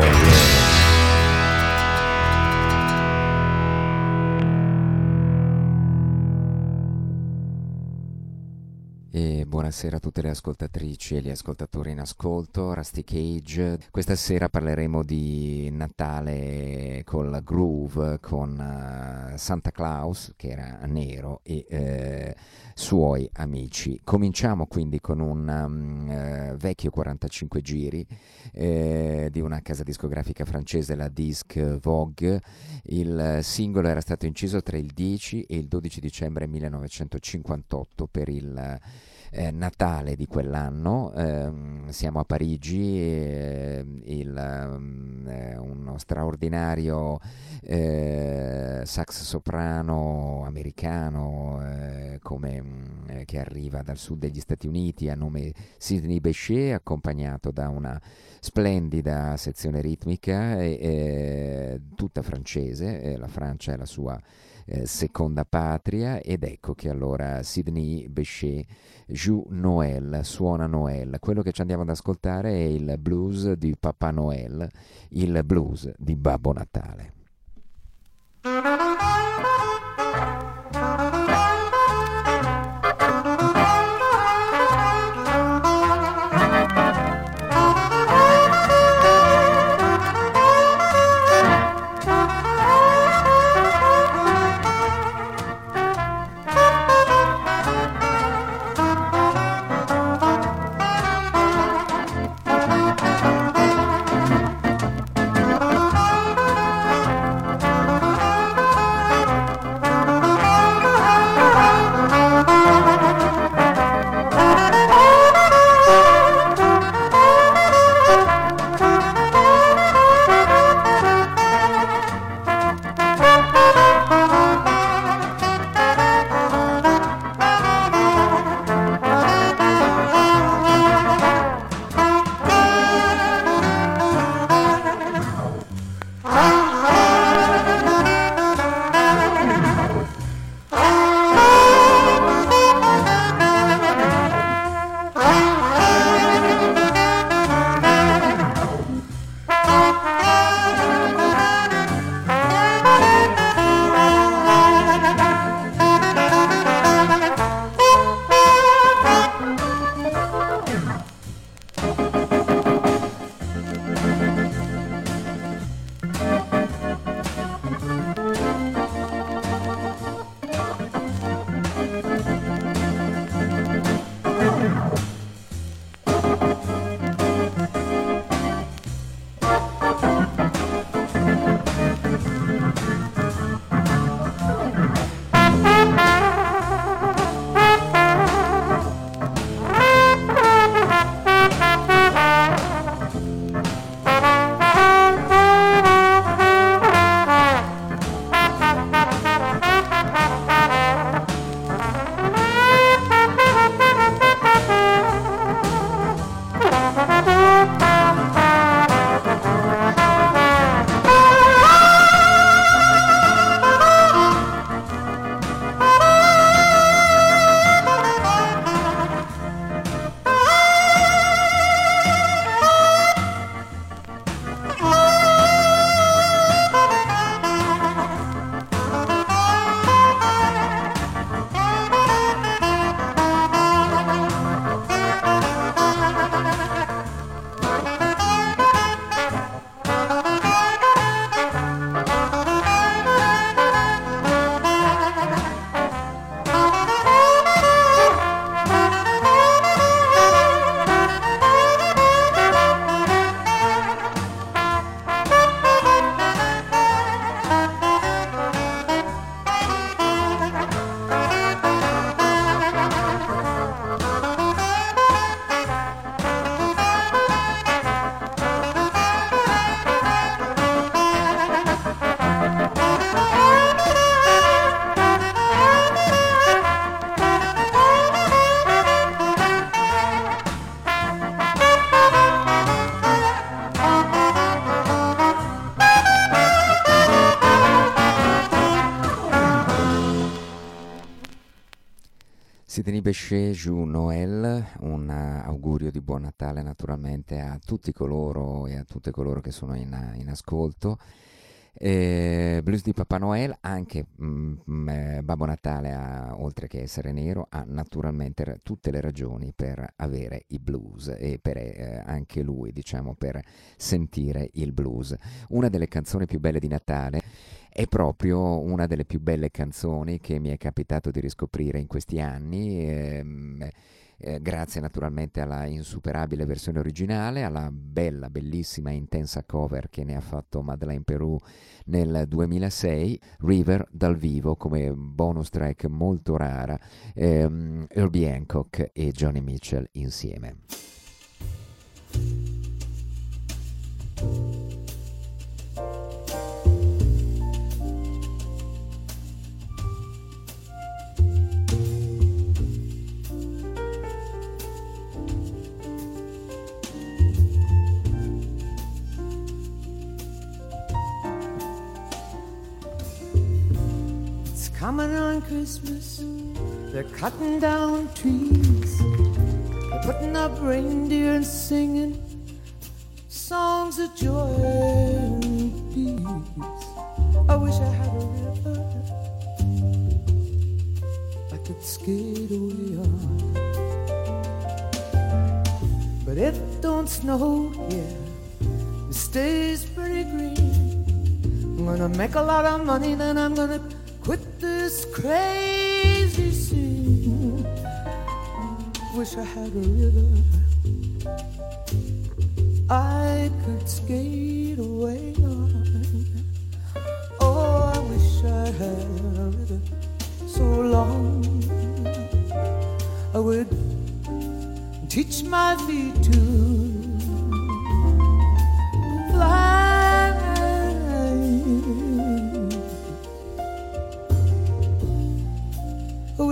Oh, Again. Buonasera a tutte le ascoltatrici e gli ascoltatori in ascolto, Rusty Cage. Questa sera parleremo di Natale col groove con uh, Santa Claus, che era nero, e uh, suoi amici. Cominciamo quindi con un um, vecchio 45 giri di una casa discografica francese, la Disc Vogue. Il singolo era stato inciso tra il 10 e il 12 dicembre 1958 per il eh, Natale di quell'anno, ehm, siamo a Parigi, eh, il, um, uno straordinario eh, sax soprano americano eh, come, mm, che arriva dal sud degli Stati Uniti a nome Sidney Bechet, accompagnato da una splendida sezione ritmica, tutta francese, la Francia è la sua eh, seconda patria ed ecco che allora Sidney Bechet joue Noël, suona Noël. Quello che ci andiamo ad ascoltare è il blues di Papà Noël, il blues di Babbo Natale. Sidney Bechet, Jou Noël, un augurio di buon Natale naturalmente a tutti coloro e a tutte coloro che sono in, in ascolto. Eh, blues di Papà Noel, anche mm, mm, eh, Babbo Natale, ha, oltre che essere nero, ha naturalmente tutte le ragioni per avere i blues e per eh, anche lui, diciamo, per sentire il blues. Una delle canzoni più belle di Natale è proprio una delle più belle canzoni che mi è capitato di riscoprire in questi anni. Ehm, eh, grazie naturalmente alla insuperabile versione originale, alla bella, bellissima e intensa cover che ne ha fatto Madeleine Peru nel 2006, River dal vivo come bonus track molto rara, ehm, Herbie Hancock e Johnny Mitchell insieme. Coming on Christmas. They're cutting down trees. They're putting up reindeer and singing songs of joy and peace. I wish I had a river I could skate away on. But it don't snow here. It stays pretty green. I'm gonna make a lot of money, then I'm gonna quit this crazy scene. Wish I had a river I could skate away on. Oh, I wish I had a river so long I would teach my feet to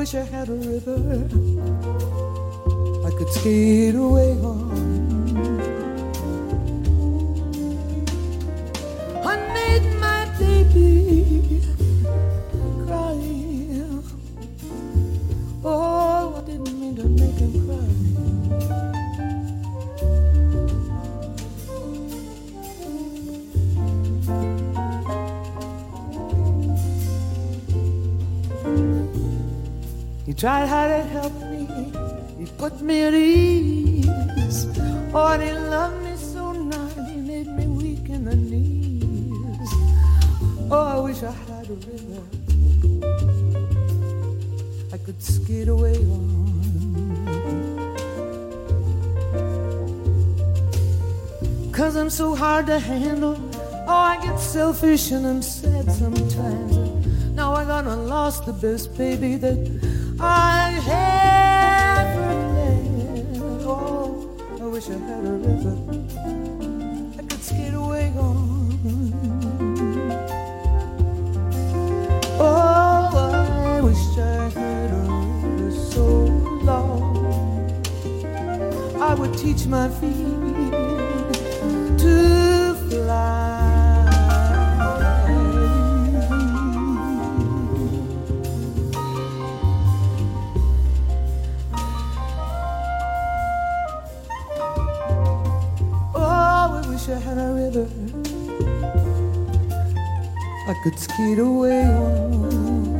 wish I had a river I could skate away on. I made my baby tried hard to help me, he put me at ease. Oh, and he loved me so nice, he made me weak in the knees. Oh, I wish I had a river I could skate away on. Cause I'm so hard to handle. Oh, I get selfish and I'm sad sometimes. Now I got lost the best baby that I had. Oh, I wish I had a river I could skate away on. Oh, I wish I had a river so long I would teach my feet Oh, I wish I had a river I could skate away on.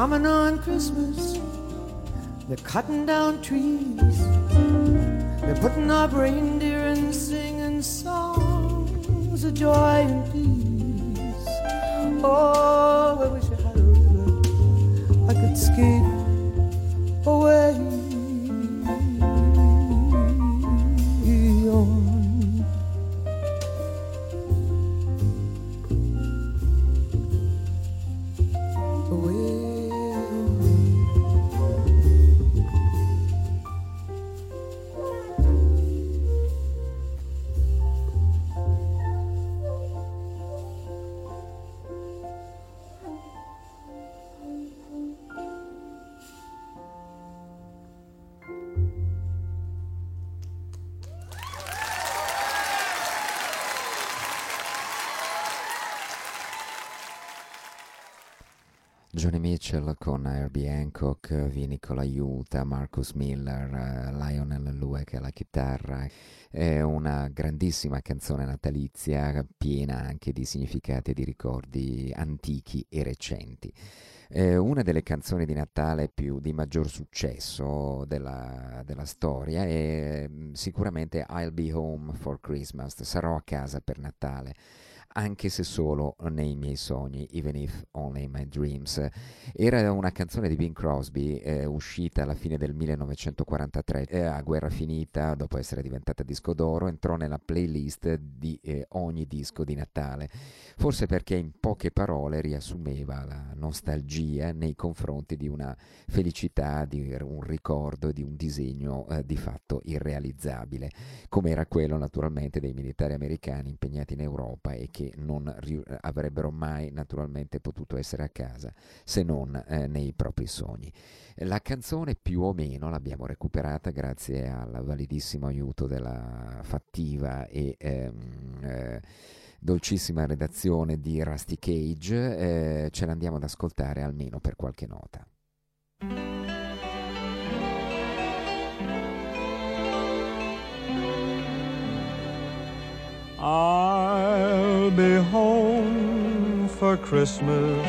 Coming on Christmas. They're cutting down trees. They're putting up reindeer and singing songs of joy Johnny Mitchell con Herbie Hancock, Vinico l'aiuta, Marcus Miller, uh, Lionel Lueck alla chitarra. È una grandissima canzone natalizia piena anche di significati e di ricordi antichi e recenti. È una delle canzoni di Natale più di maggior successo della, della storia è mm, sicuramente I'll Be Home for Christmas, sarò a casa per Natale anche se solo nei miei sogni, even if only in my dreams. Era una canzone di Bing Crosby eh, uscita alla fine del 1943, eh, a guerra finita, dopo essere diventata disco d'oro, entrò nella playlist di eh, ogni disco di Natale, forse perché in poche parole riassumeva la nostalgia nei confronti di una felicità, di un ricordo, di un disegno eh, di fatto irrealizzabile, come era quello naturalmente dei militari americani impegnati in Europa e che che non avrebbero mai naturalmente potuto essere a casa se non eh, nei propri sogni. La canzone più o meno l'abbiamo recuperata grazie al validissimo aiuto della fattiva e ehm, eh, dolcissima redazione di Rusty Cage, eh, ce l'andiamo ad ascoltare almeno per qualche nota. I'll be home for Christmas.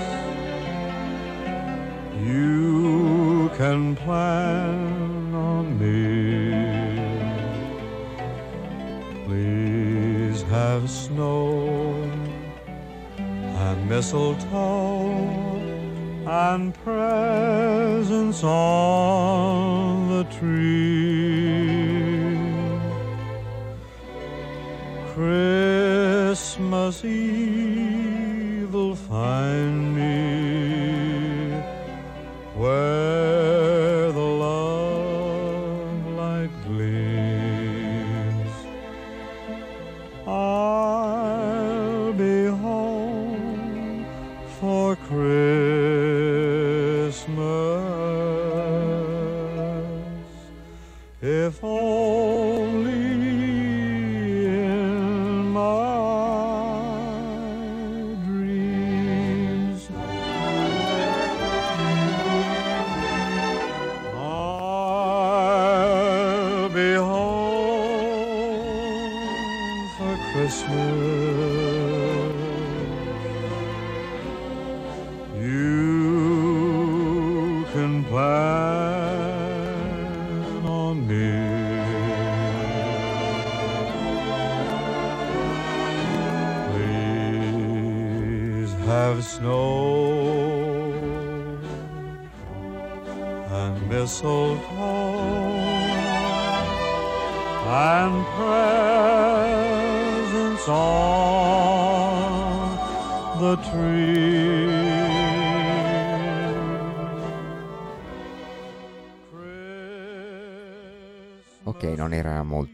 You can plan on me. Please have snow and mistletoe and presents on the tree. Christmas Eve will find me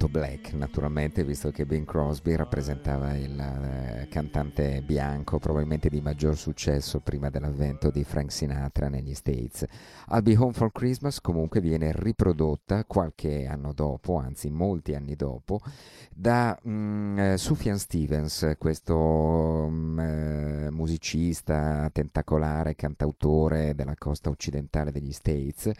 molto black naturalmente, visto che Bing Crosby rappresentava il eh, cantante bianco, probabilmente di maggior successo prima dell'avvento di Frank Sinatra negli States. I'll Be Home for Christmas comunque viene riprodotta qualche anno dopo, anzi molti anni dopo, da mm, eh, Sufjan Stevens, questo mm, eh, musicista tentacolare, cantautore della costa occidentale degli States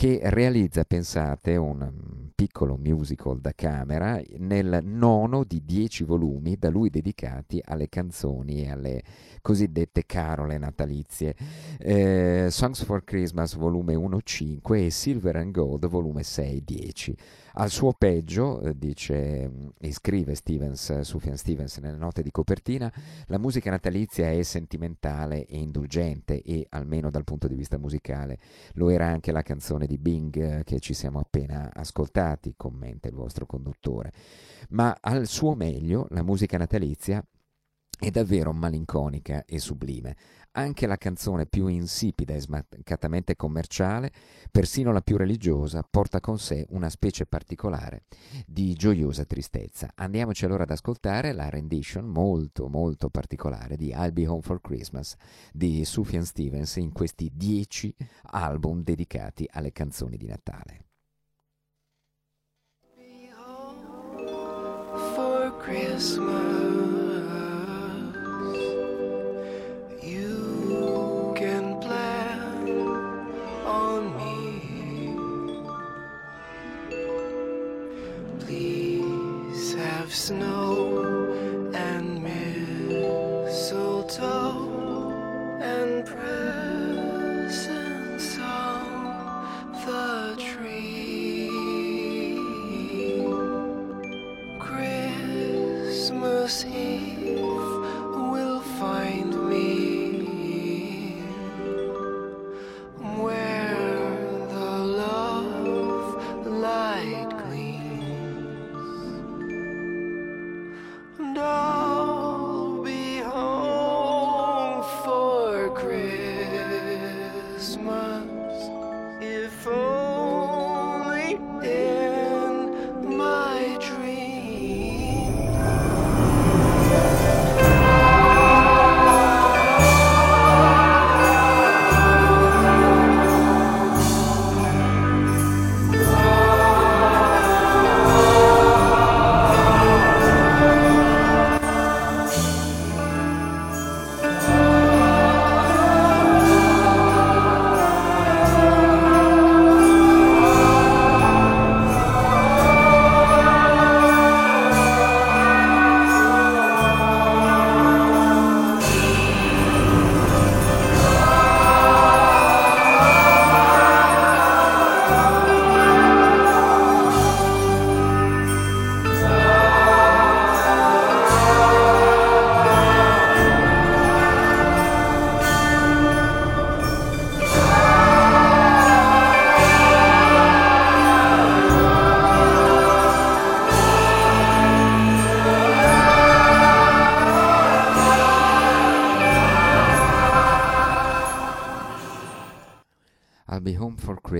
che realizza, pensate, un piccolo musical da camera nel nono di dieci volumi da lui dedicati alle canzoni e alle cosiddette carole natalizie. Eh, Songs for Christmas volume 1-5 e Silver and Gold volume 6-10. Al suo peggio, eh, dice mm, e scrive Stevens, Sufjan Stevens nelle note di copertina, la musica natalizia è sentimentale e indulgente e, almeno dal punto di vista musicale, lo era anche la canzone di Bing eh, che ci siamo appena ascoltati, commenta il vostro conduttore. Ma al suo meglio la musica natalizia è davvero malinconica e sublime. Anche la canzone più insipida e smaccatamente commerciale, persino la più religiosa, porta con sé una specie particolare di gioiosa tristezza. Andiamoci allora ad ascoltare la rendition molto molto particolare di I'll Be Home for Christmas di Sufjan Stevens in questi dieci album dedicati alle canzoni di Natale. Christmas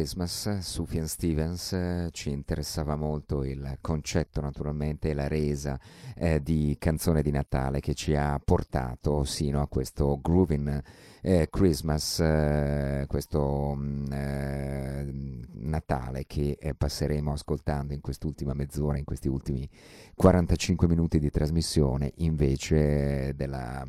Christmas, Sufjan Stevens, eh, ci interessava molto il concetto naturalmente e la resa eh, di canzone di Natale che ci ha portato sino a questo Groovin' eh, Christmas, eh, questo mh, eh, Natale che eh, passeremo ascoltando in quest'ultima mezz'ora, in questi ultimi 45 minuti di trasmissione, invece della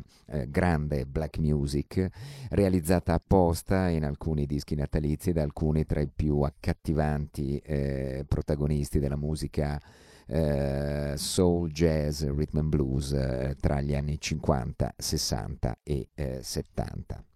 grande black music realizzata apposta in alcuni dischi natalizi da alcuni tra i più accattivanti eh, protagonisti della musica eh, soul, jazz, rhythm and blues eh, tra gli anni 50, 60 e 70.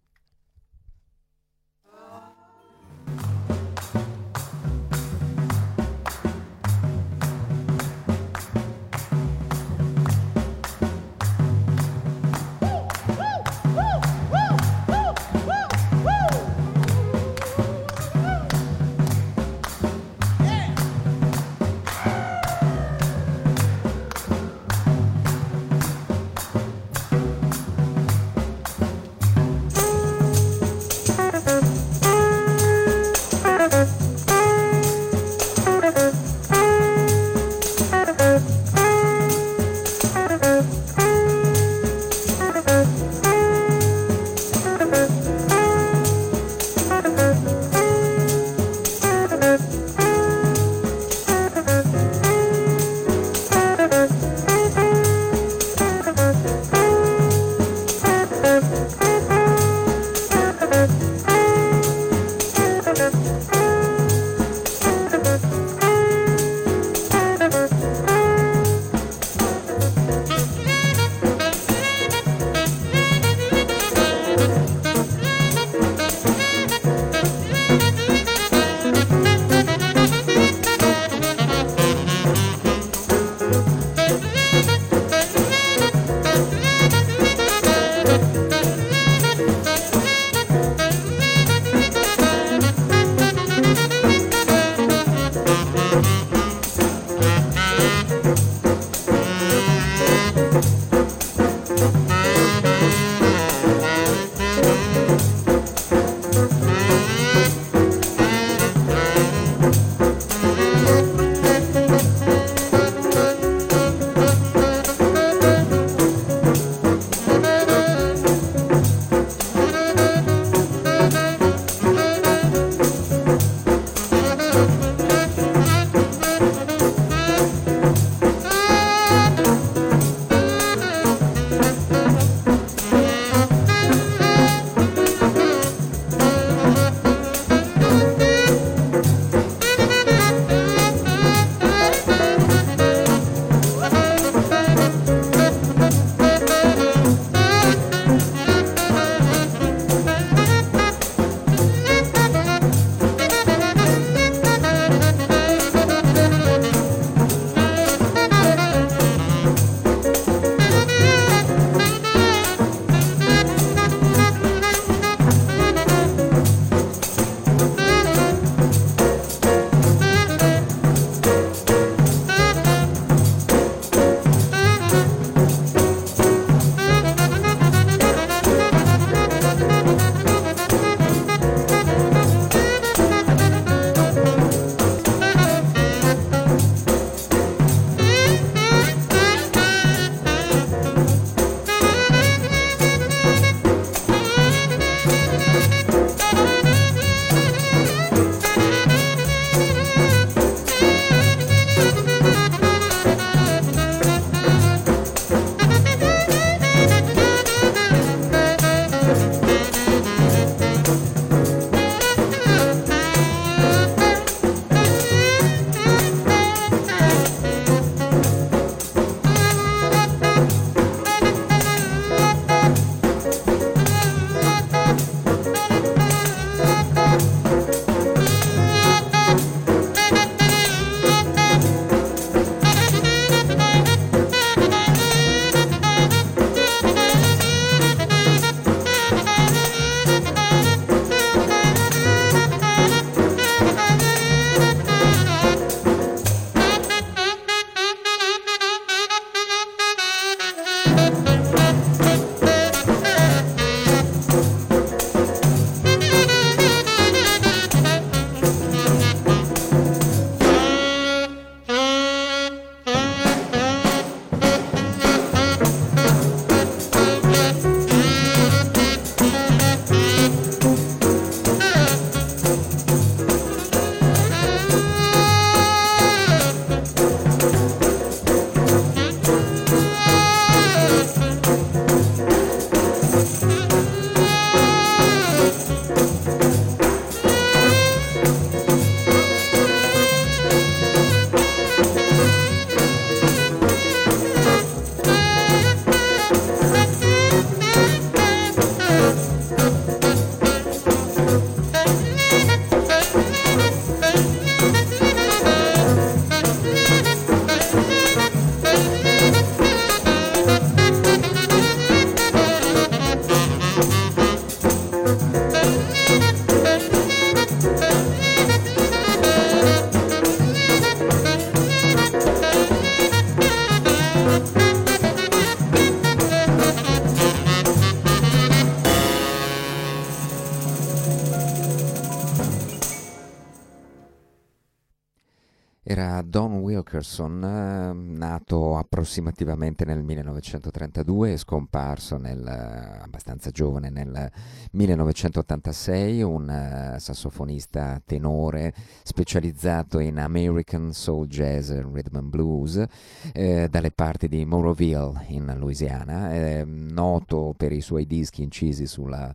Wilkerson, eh, nato approssimativamente nel 1932 e scomparso nel, eh, abbastanza giovane nel 1986, un eh, sassofonista tenore specializzato in American Soul Jazz e Rhythm and Blues eh, dalle parti di Moroville in Louisiana, eh, noto per i suoi dischi incisi sulla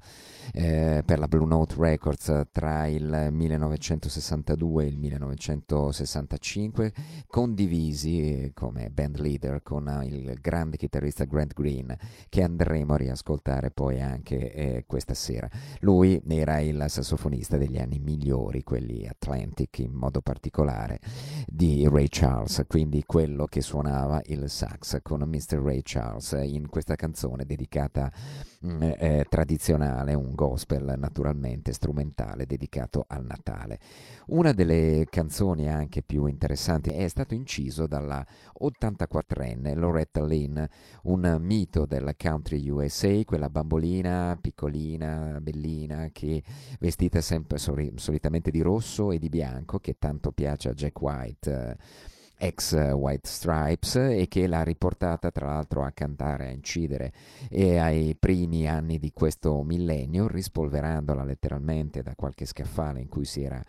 eh, per la Blue Note Records tra il 1962 e il 1965, condivisi come band leader con il grande chitarrista Grant Green, che andremo a riascoltare poi anche eh, questa sera. Lui era il sassofonista degli anni migliori, quelli Atlantic in modo particolare, di Ray Charles, quindi quello che suonava il sax con Mr. Ray Charles in questa canzone dedicata mm, eh, tradizionale, un gospel naturalmente strumentale dedicato al Natale. Una delle canzoni anche più interessanti è stato inciso dalla 84enne Loretta Lynn, un mito del country USA, quella bambolina piccolina, bellina, che vestita sempre solitamente di rosso e di bianco, che tanto piace a Jack White. Eh, ex White Stripes e che l'ha riportata tra l'altro a cantare, a incidere e ai primi anni di questo millennio, rispolverandola letteralmente da qualche scaffale in cui si era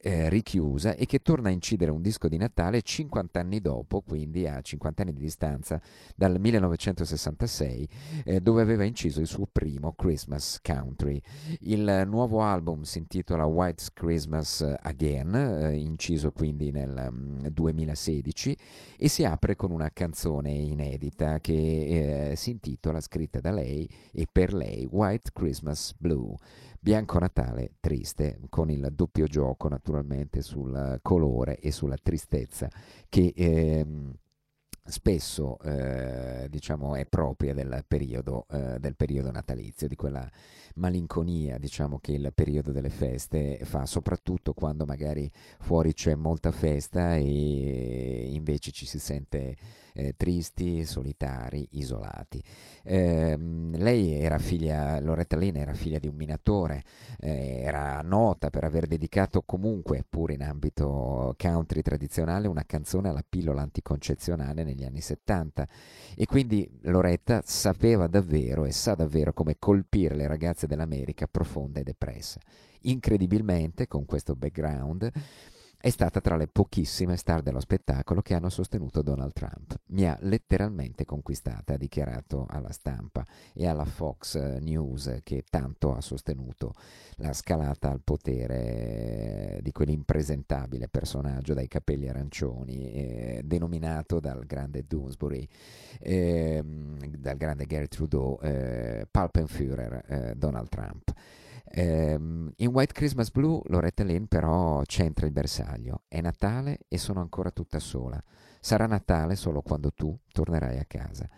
eh, richiusa e che torna a incidere un disco di Natale 50 anni dopo, quindi a 50 anni di distanza dal 1966, eh, dove aveva inciso il suo primo Christmas Country. Il nuovo album si intitola White Christmas Again, eh, inciso quindi nel um, 2016 2016 e si apre con una canzone inedita che eh, si intitola, scritta da lei e per lei, White Christmas Blue. Bianco Natale triste, con il doppio gioco naturalmente sul colore e sulla tristezza che eh, spesso eh, diciamo, è propria del periodo, eh, del periodo natalizio, di quella malinconia diciamo, che il periodo delle feste fa, soprattutto quando magari fuori c'è molta festa e invece ci si sente eh, tristi, solitari, isolati. Eh, lei era figlia, Loretta Lynn era figlia di un minatore, eh, era nota per aver dedicato comunque, pur in ambito country tradizionale, una canzone alla pillola anticoncezionale negli anni 70 e quindi Loretta sapeva davvero e sa davvero come colpire le ragazze dell'America profonda e depressa. Incredibilmente, con questo background, è stata tra le pochissime star dello spettacolo che hanno sostenuto Donald Trump. Mi ha letteralmente conquistata, ha dichiarato alla stampa e alla Fox News che tanto ha sostenuto la scalata al potere di quell'impresentabile personaggio dai capelli arancioni, eh, denominato dal grande Doonesbury, eh, dal grande Gary Trudeau, eh, Palpenführer eh, Donald Trump. Um, in White Christmas Blue Loretta Lynn però centra il bersaglio. È Natale e sono ancora tutta sola. Sarà Natale solo quando tu tornerai a casa.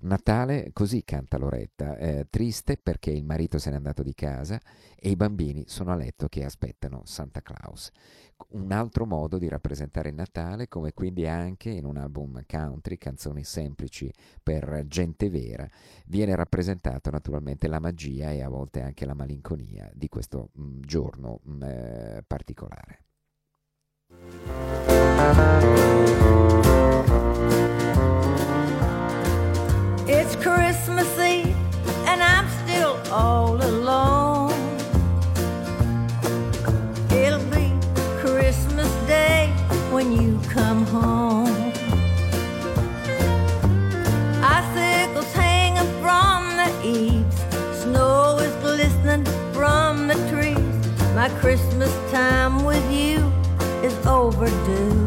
Natale, così canta Loretta, eh, triste perché il marito se n'è andato di casa e i bambini sono a letto che aspettano Santa Claus. Un altro modo di rappresentare il Natale, come quindi anche in un album country, canzoni semplici per gente vera, viene rappresentato naturalmente la magia e a volte anche la malinconia di questo mh, mm, giorno mh, mm, eh, particolare. Christmas Eve and I'm still all alone. It'll be Christmas Day when you come home. Icicles hanging from the eaves, snow is glistening from the trees. My Christmas time with you is overdue.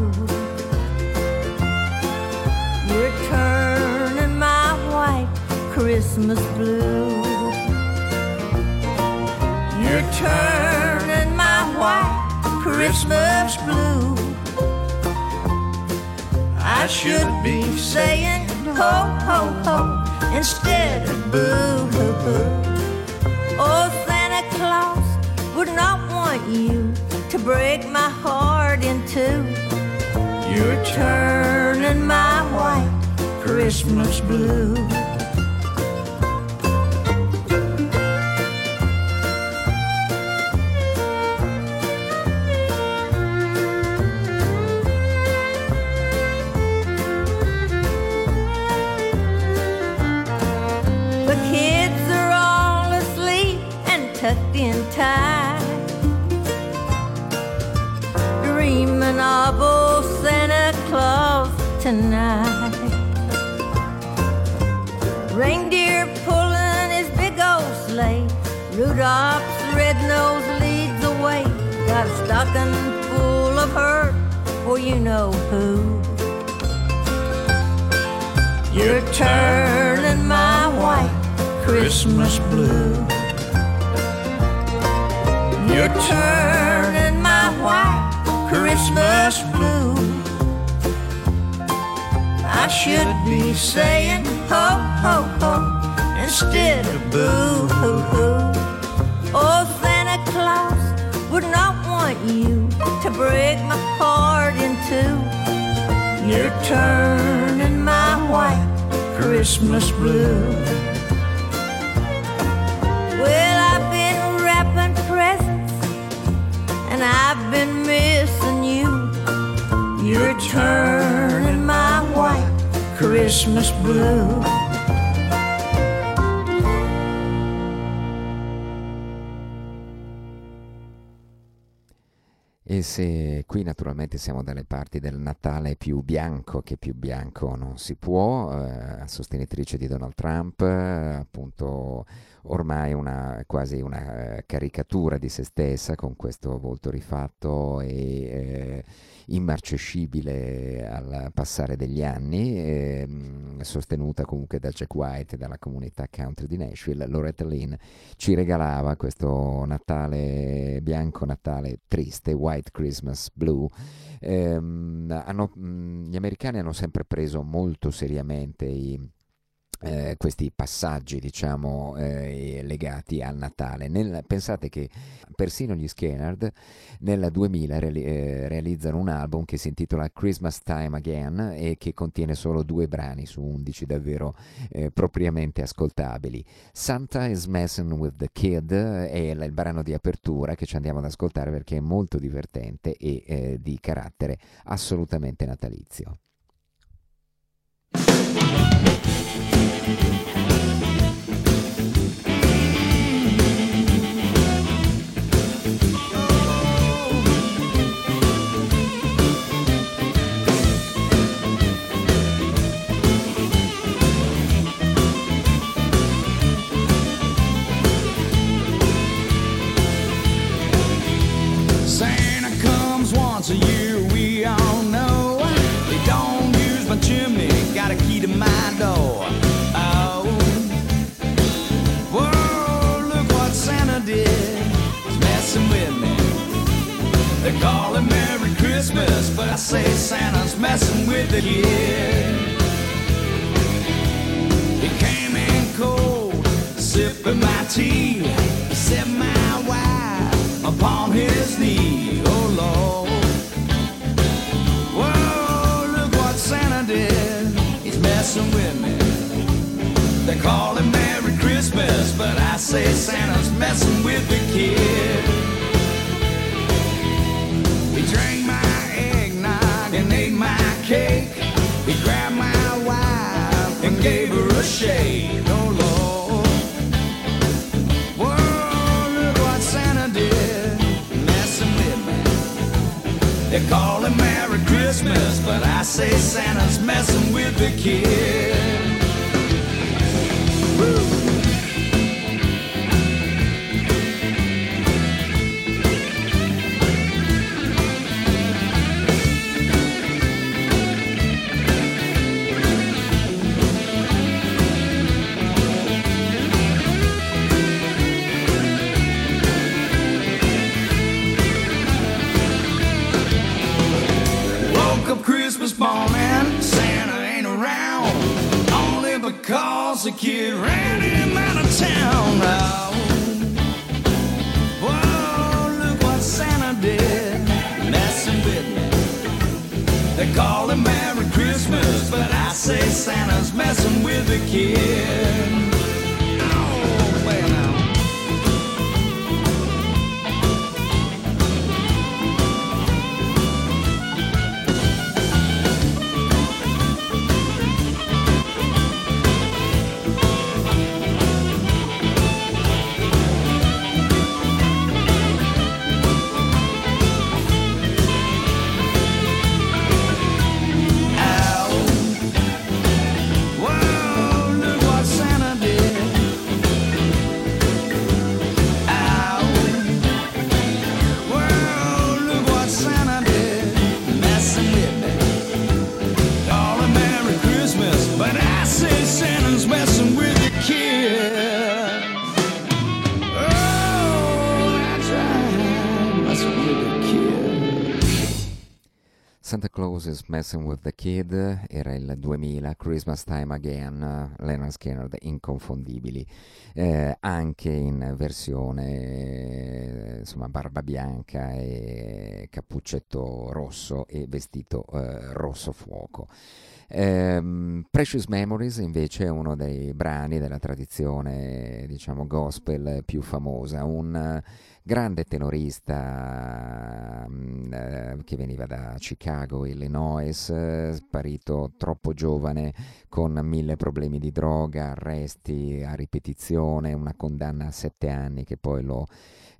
Christmas blue. You're turning my white Christmas blue. I should be saying ho ho ho instead of boo hoo. Oh, Santa Claus would not want you to break my heart in two. You're turning my white Christmas blue. Stocking full of hurt for oh, you know who. You're turning my white Christmas blue. You're turning my white Christmas blue. I should be saying ho ho ho instead of boo hoo hoo. Want you to break my heart in two. You're turning my white Christmas blue. Well, I've been wrapping presents and I've been missing you. You're turning my white Christmas blue. Se qui naturalmente siamo dalle parti del Natale più bianco, che più bianco non si può, eh, sostenitrice di Donald Trump, eh, appunto ormai una, quasi una eh, caricatura di se stessa con questo volto rifatto e eh, immarcescibile al passare degli anni, eh, sostenuta comunque da Jack White e dalla comunità country di Nashville, Loretta Lynn ci regalava questo Natale bianco, Natale triste, White Christmas Blue. Eh, hanno, mh, gli americani hanno sempre preso molto seriamente i eh, questi passaggi diciamo eh, legati al Natale. Nel, pensate che persino gli Skenard nel 2000 reali- eh, realizzano un album che si intitola Christmas Time Again e che contiene solo due brani su 11 davvero eh, propriamente ascoltabili. Santa is Messing with the Kid è il, brano di apertura che ci andiamo ad ascoltare perché è molto divertente e eh, di carattere assolutamente natalizio I say Santa's messing with the kid. He came in cold, sipping my tea. Set my wife upon his knee. Oh Lord. Whoa, look what Santa did. He's messing with me. They call him Merry Christmas, but I say Santa's messing with the kid. Her a shake. Oh. Whoa, look what Santa did. Messing with me. They call him Merry Christmas, but I say Santa's messing with the kid. Woo! Because the kid ran him out of town. Oh. Whoa, look what Santa did, messing with me. They call him Merry Christmas, but I say Santa's messing with the kid. Messing with the Kid era il 2000, Christmas Time Again, Leonard Skinner, inconfondibili, eh, anche in versione insomma barba bianca e cappuccetto rosso e vestito eh, rosso fuoco. Ehm, Precious Memories invece è uno dei brani della tradizione diciamo gospel più famosa, un grande tenorista mm, eh, che veniva da Chicago, Illinois, eh, sparito troppo giovane con mille problemi di droga, arresti a ripetizione, una condanna a sette anni che poi lo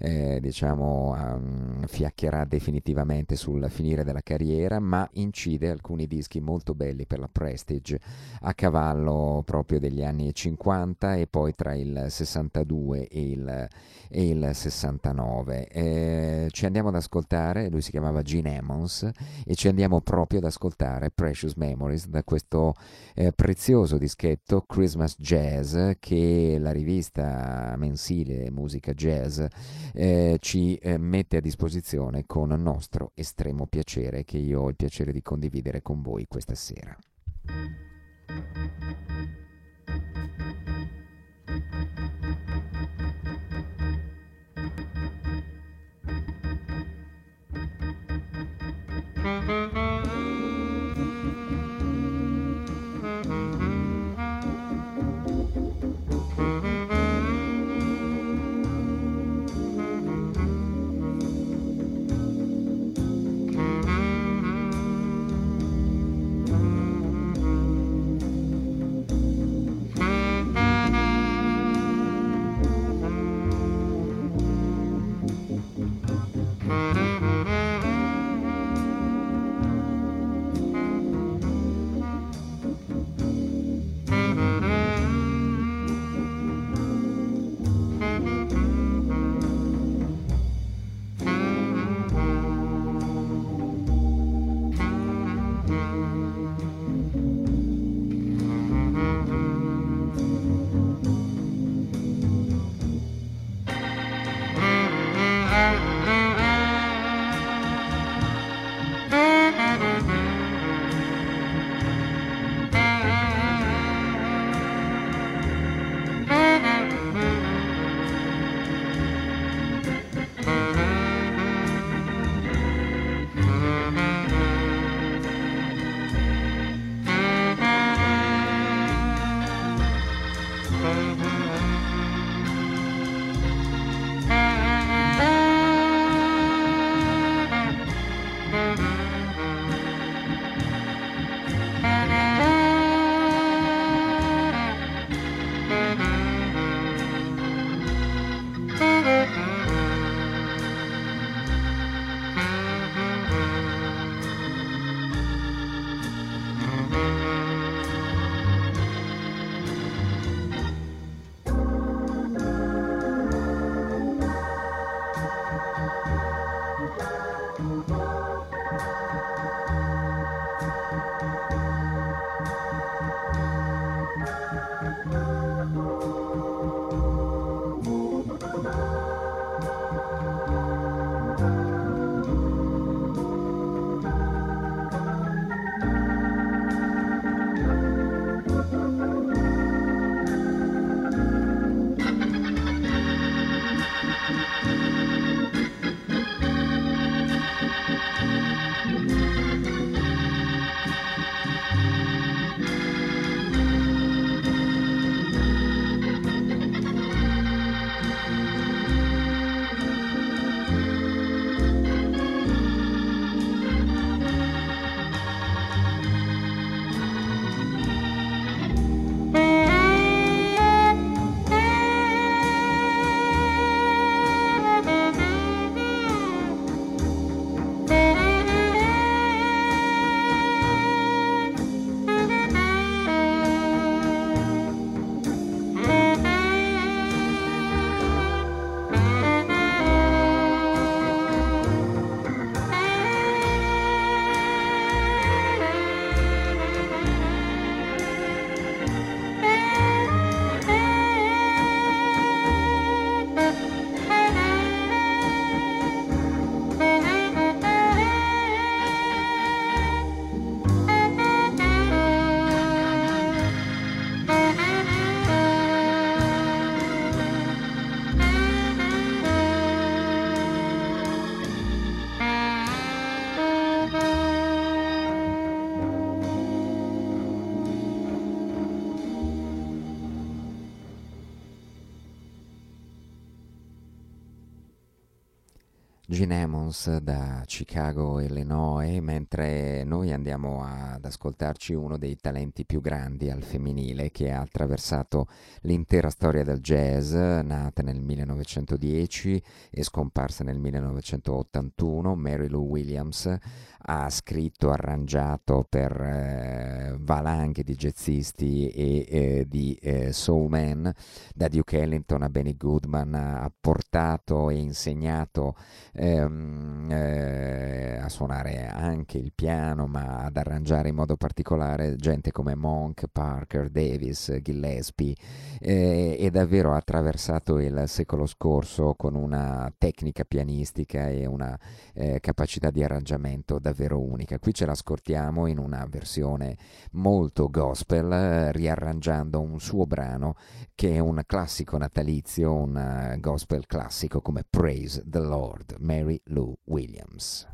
eh, diciamo um, fiaccherà definitivamente sul finire della carriera, ma incide alcuni dischi molto belli per la Prestige a cavallo proprio degli anni 50 e poi tra il 62 e il, e il 69. Eh, ci andiamo ad ascoltare, lui si chiamava Gene Emmons e ci andiamo proprio ad ascoltare Precious Memories da questo eh, prezioso dischetto Christmas Jazz che la rivista mensile Musica Jazz eh, ci eh, mette a disposizione con nostro estremo piacere che io ho il piacere di condividere con voi questa sera. Stones da Chicago, Illinois, mentre noi andiamo ad ascoltarci uno dei talenti più grandi al femminile che ha attraversato l'intera storia del jazz, nata nel 1910 e scomparsa nel 1981, Mary Lou Williams, ha scritto, arrangiato per eh, valanghe di jazzisti e eh, di eh, soulman, da Duke Ellington a Benny Goodman, ha portato e insegnato ehm, eh, a suonare anche il piano, ma ad arrangiare in modo particolare gente come Monk, Parker, Davis, Gillespie, eh, e davvero ha attraversato il secolo scorso con una tecnica pianistica e una eh, capacità di arrangiamento davvero davvero unica. Qui ce l'ascoltiamo in una versione molto gospel, eh, riarrangiando un suo brano che è un classico natalizio, un eh, gospel classico come Praise the Lord, Mary Lou Williams.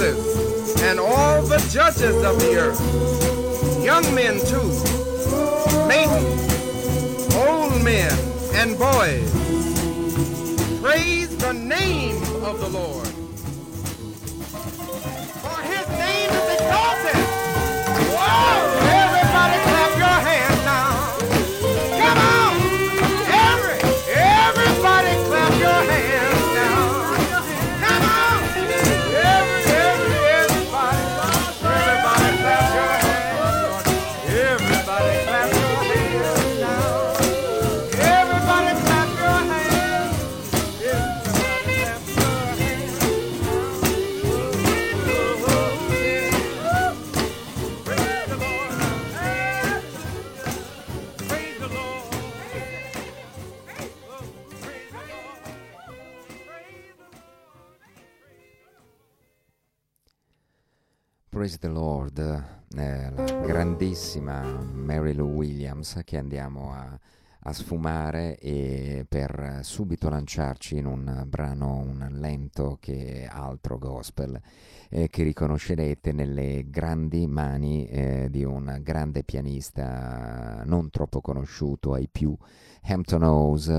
Princes and all the judges of the earth, young men too, maidens, old men and boys, praise the name of the Lord. Praise the Lord, eh, la grandissima Mary Lou Williams che andiamo a, a sfumare e per subito lanciarci in un brano, un lento che altro gospel eh, che riconoscerete nelle grandi mani eh, di un grande pianista non troppo conosciuto ai più, Hampton Howes, eh,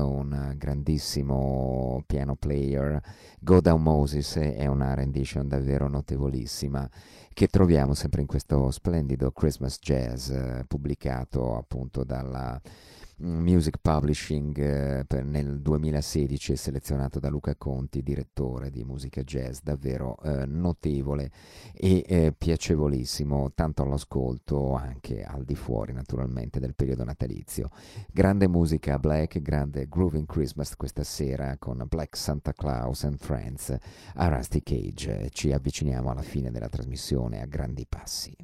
un grandissimo piano player, Go Down Moses è una rendition davvero notevolissima che troviamo sempre in questo splendido Christmas Jazz eh, pubblicato appunto dalla Music Publishing eh, per- nel 2016 e selezionato da Luca Conti, direttore di musica jazz, davvero eh, notevole e eh, piacevolissimo, tanto all'ascolto anche al di fuori naturalmente del periodo natalizio. Grande musica black, grande grooving Christmas questa sera con Black Santa Claus and Friends a Rusty Cage. Ci avviciniamo alla fine della trasmissione a grandi passi.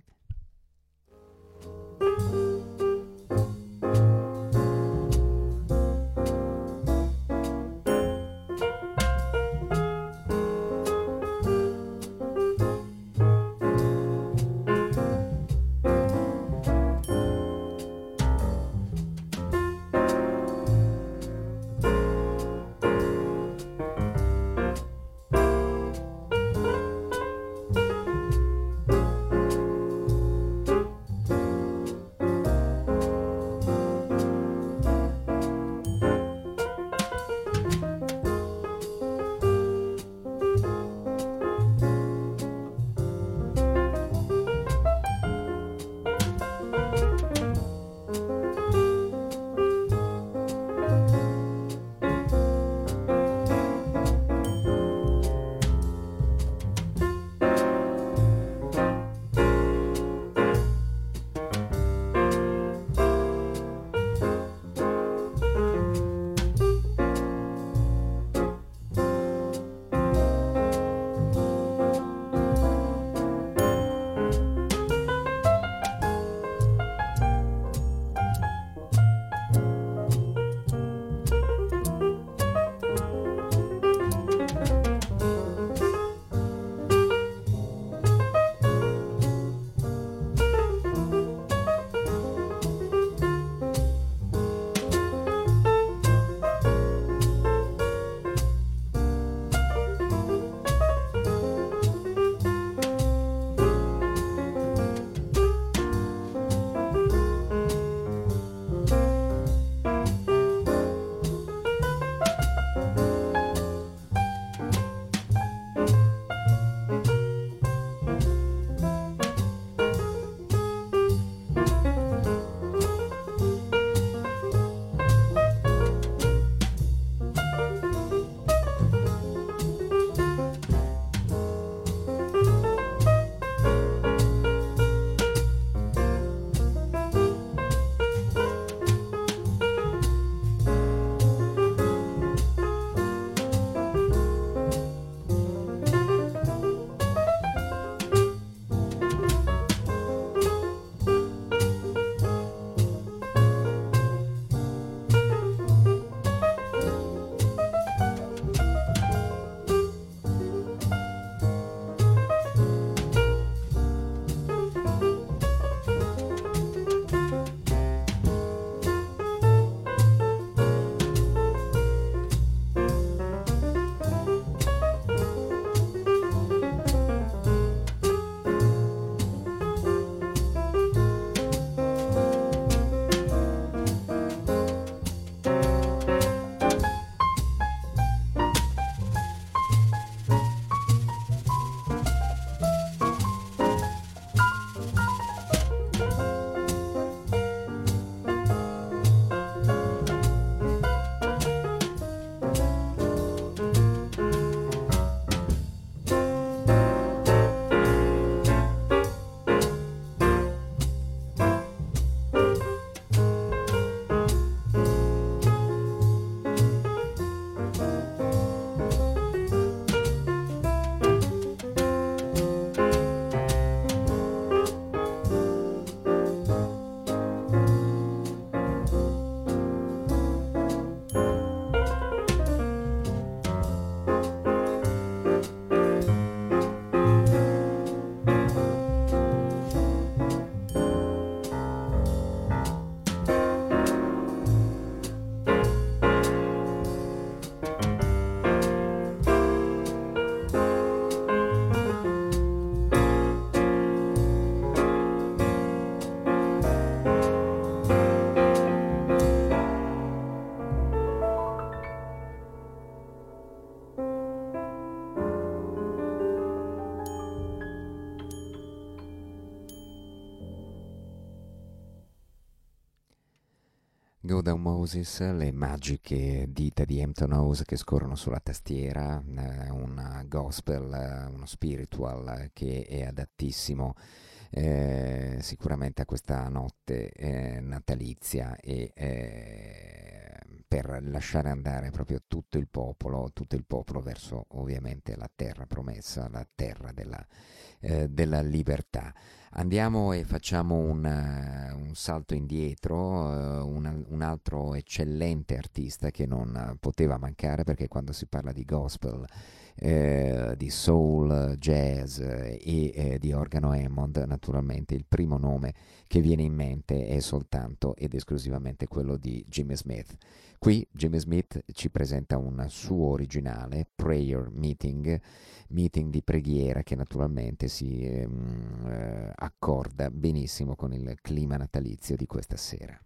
Down Moses, le magiche dita di Hampton House che scorrono sulla tastiera, eh, un gospel, eh, uno spiritual che è adattissimo eh, sicuramente a questa notte eh, natalizia e eh, per lasciare andare proprio tutto il popolo, tutto il popolo verso ovviamente la terra promessa, la terra della, eh, della libertà. Andiamo e facciamo un, uh, un salto indietro, uh, un, un, altro eccellente artista che non poteva mancare perché quando si parla di gospel, eh, di soul, jazz e eh, di organo Hammond, naturalmente il primo nome che viene in mente è soltanto ed esclusivamente quello di Jimmy Smith. Qui Jimmy Smith ci presenta un suo originale, Prayer Meeting, meeting di preghiera che naturalmente si ehm, eh, accorda benissimo con il clima natalizio di questa sera.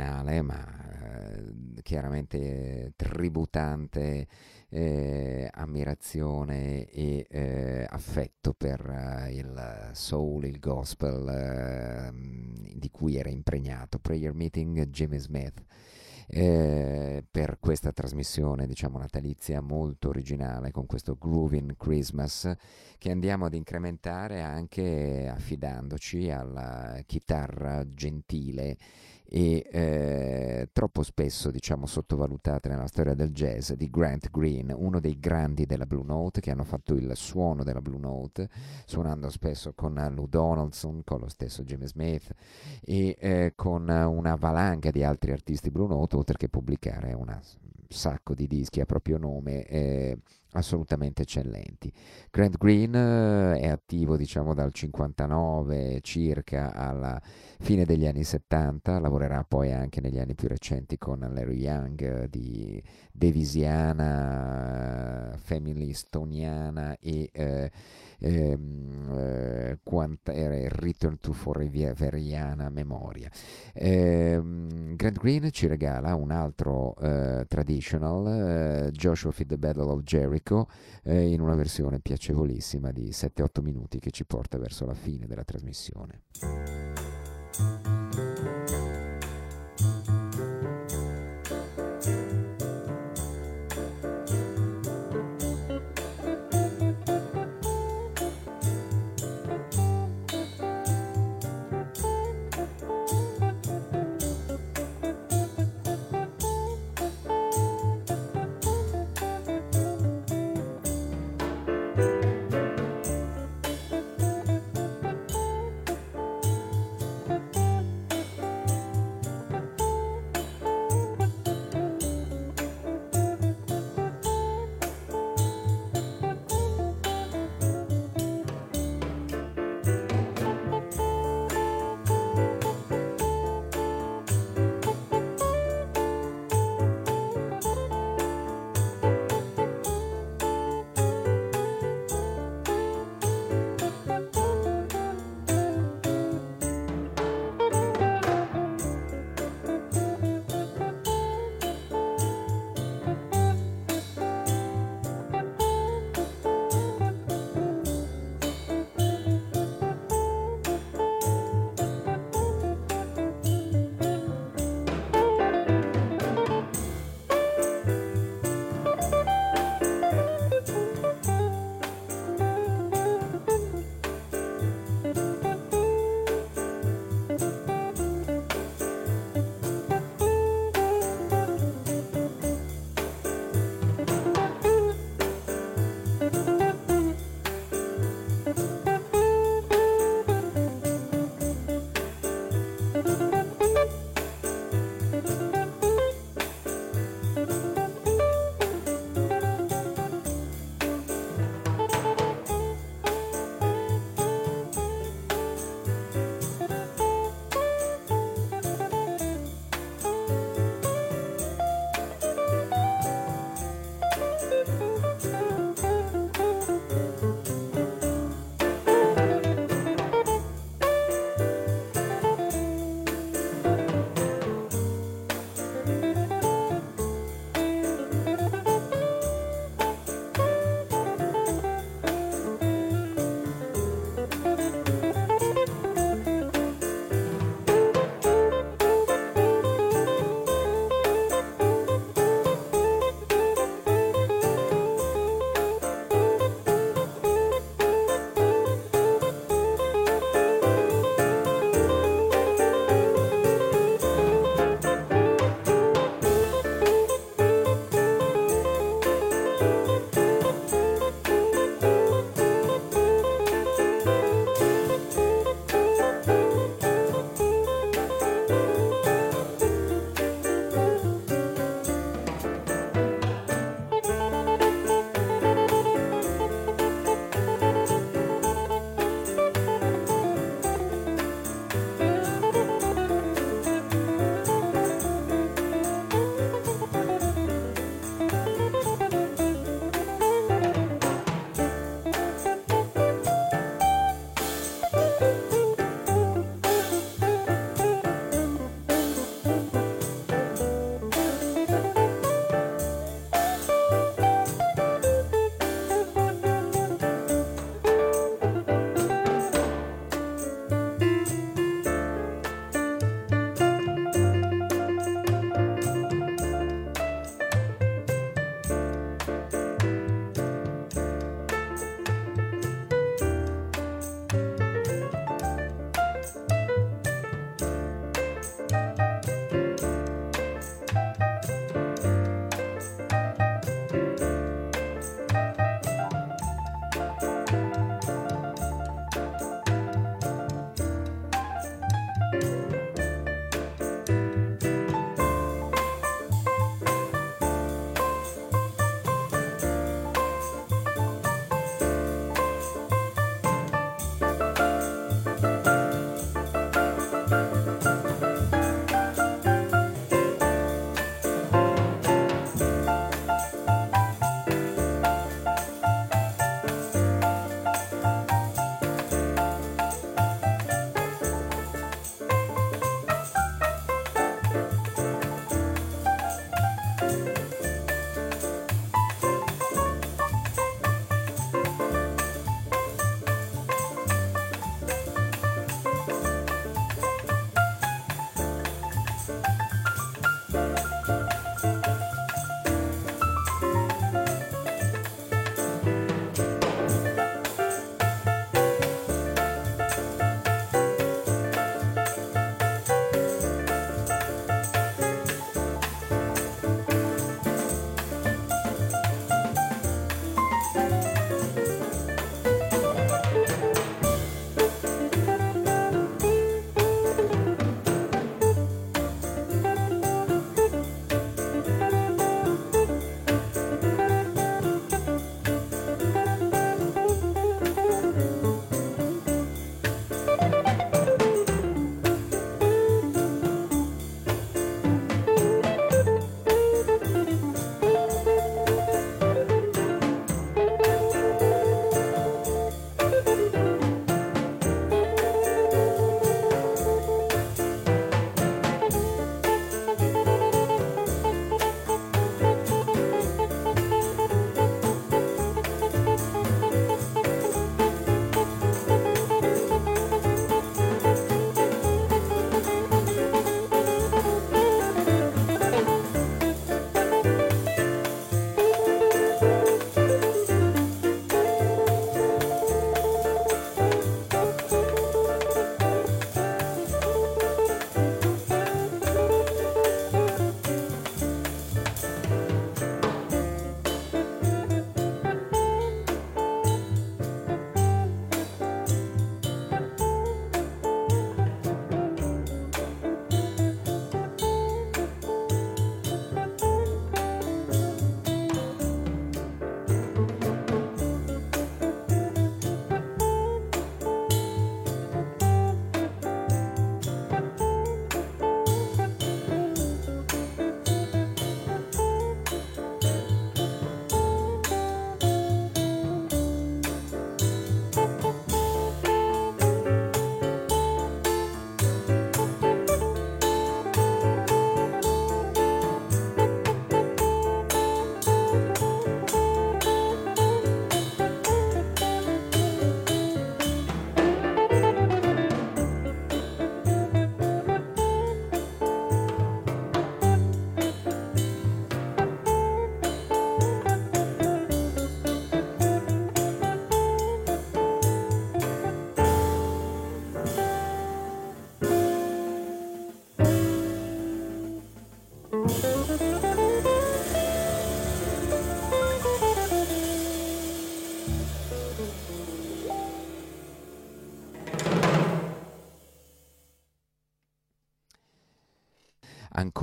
Un originale ma eh, chiaramente tributante eh, ammirazione e eh, affetto per eh, il soul, il gospel ehm, di cui era impregnato. Prayer Meeting Jimmy Smith. Eh, per questa trasmissione diciamo natalizia molto originale con questo Grooving Christmas che andiamo ad incrementare anche affidandoci alla chitarra gentile e eh, troppo spesso diciamo sottovalutate nella storia del jazz di Grant Green, uno dei grandi della Blue Note che hanno fatto il suono della Blue Note, suonando spesso con Lou Donaldson, con lo stesso Jimmy Smith e eh, con una valanga di altri artisti Blue Note, oltre che pubblicare un sacco di dischi a proprio nome. Eh, assolutamente eccellenti. Grant Green eh, è attivo diciamo dal 59 circa alla fine degli anni 70, lavorerà poi anche negli anni più recenti con Larry Young di Devisiana, Family Stoniana e eh, ehm, eh, quanta, Return to Foreveriana Memoria. Ehm, Grant Green ci regala un altro eh, traditional, eh, Joshua Feed the Battle of Jericho, eh, in una versione piacevolissima di 7-8 minuti che ci porta verso la fine della trasmissione. Thank you.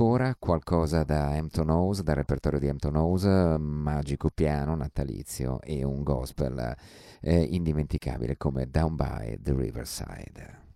Ancora qualcosa da Hampton House, dal repertorio di Hampton House, magico piano natalizio e un gospel eh, indimenticabile come Down by the Riverside.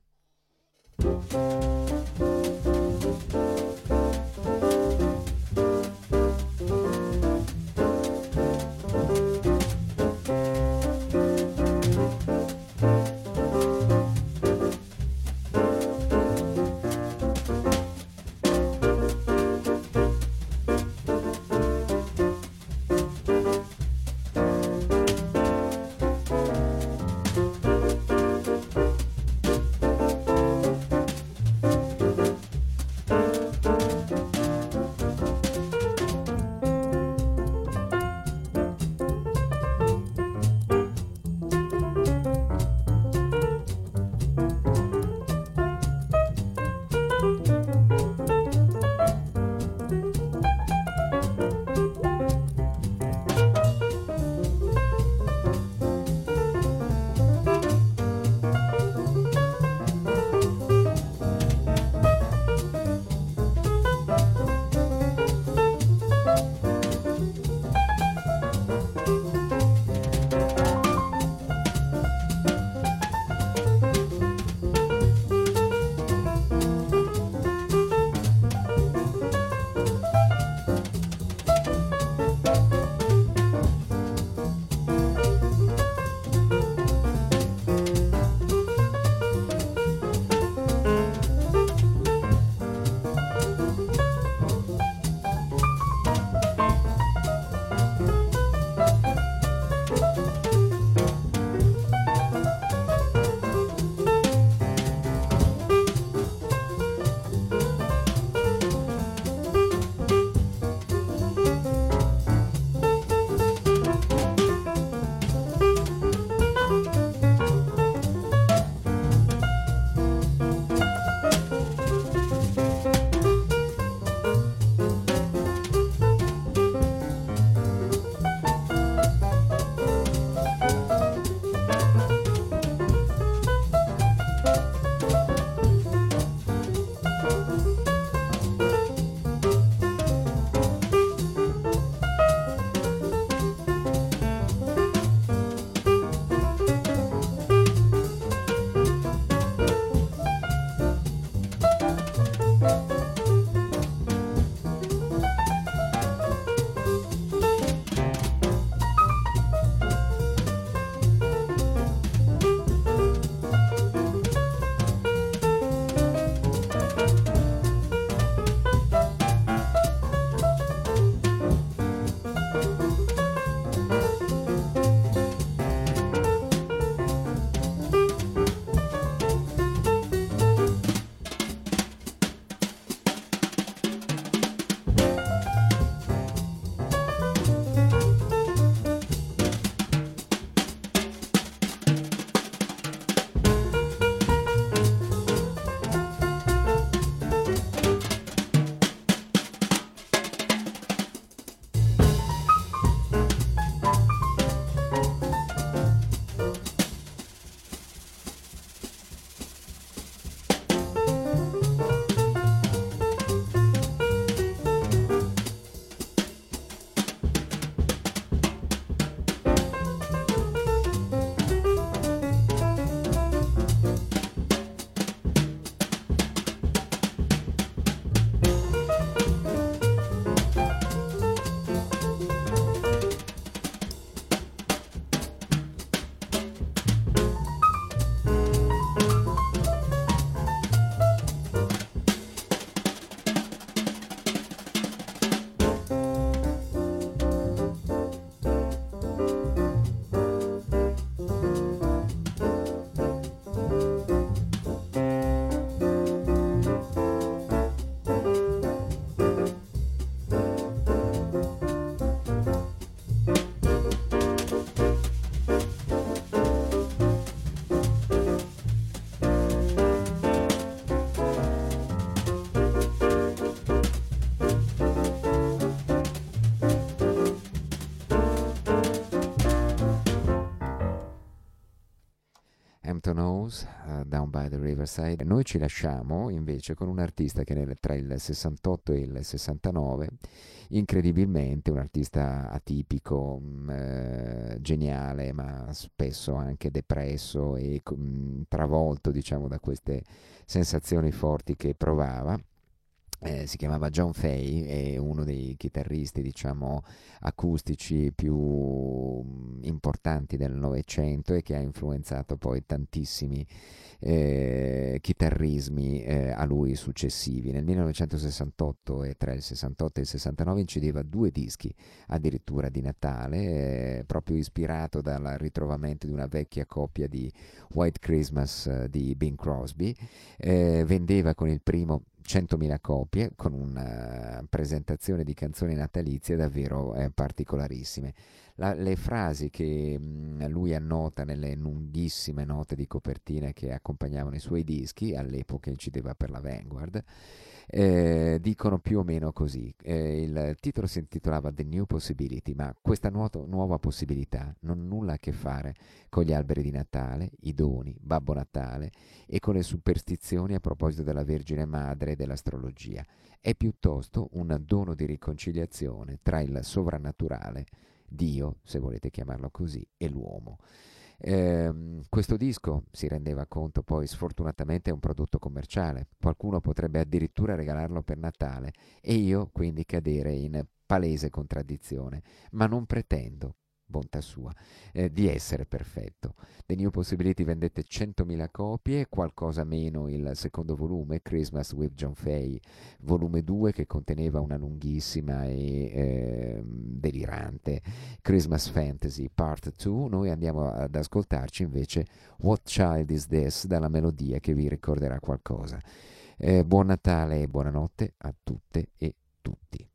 Riverside. Noi ci lasciamo invece con un artista che nel, tra il 68 e il 69, incredibilmente un artista atipico, mh, mm, eh, geniale, ma spesso anche depresso e mh, mm, travolto diciamo da queste sensazioni forti che provava eh, si chiamava John Fay, è uno dei chitarristi, diciamo, acustici più mm, importanti del Novecento e che ha influenzato poi tantissimi eh, chitarrismi eh, a lui successivi. Nel 1968 e tra il 68 e il 69 incideva due dischi addirittura di Natale, eh, proprio ispirato dal ritrovamento di una vecchia coppia di White Christmas eh, di Bing Crosby. Eh, vendeva con il primo 100.000 copie con una presentazione di canzoni natalizie davvero eh, particolarissime. La, le frasi che mh, mm, lui annota nelle lunghissime note di copertina che accompagnavano i suoi dischi, all'epoca incideva per la Vanguard, eh, dicono più o meno così. Eh, il titolo si intitolava The New Possibility, ma questa nuoto, nuova possibilità non ha nulla a che fare con gli alberi di Natale, i doni, Babbo Natale e con le superstizioni a proposito della Vergine Madre e dell'astrologia. È piuttosto un dono di riconciliazione tra il sovrannaturale, Dio, se volete chiamarlo così, e l'uomo. Eh, questo disco si rendeva conto poi sfortunatamente è un prodotto commerciale, qualcuno potrebbe addirittura regalarlo per Natale e io quindi cadere in palese contraddizione, ma non pretendo bontà sua, eh, di essere perfetto. The New Possibility vendette 100.000 copie, qualcosa meno il secondo volume, Christmas with John Fay, volume 2, che conteneva una lunghissima e eh, delirante Christmas Fantasy Part 2. Noi andiamo ad ascoltarci invece What Child Is This dalla melodia che vi ricorderà qualcosa. Eh, buon Natale e buonanotte a tutte e tutti.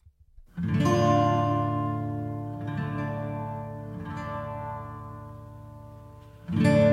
Mm-hmm.